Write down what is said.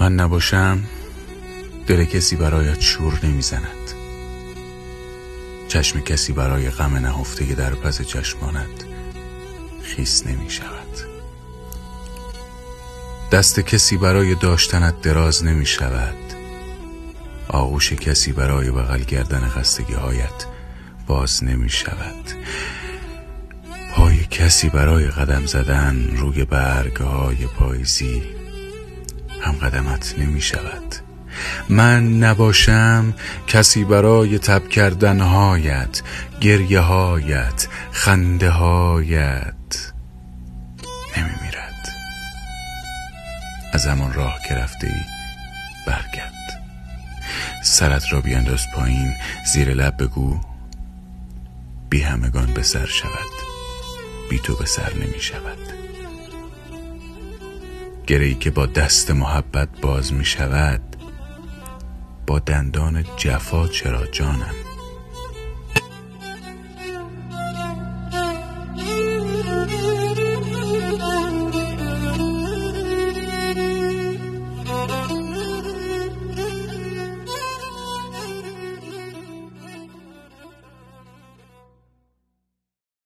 من نباشم دل کسی برایت شور نمی‌زند. چشم کسی برای غم نهفته در پس چشمانت خیس نمی شود دست کسی برای داشتنت دراز نمی شود آغوش کسی برای بغل گردن خستگی هایت باز نمی شود پای کسی برای قدم زدن روی برگ های پاییزی قدمت نمی شود من نباشم کسی برای تب کردن هایت گریه هایت خنده هایت نمی میرد از همان راه که رفته ای برگرد. سرت را بیانداز پایین زیر لب بگو بی همگان به سر شود بی تو به سر نمی شود گری که با دست محبت باز می شود با دندان جفا چرا جانم؟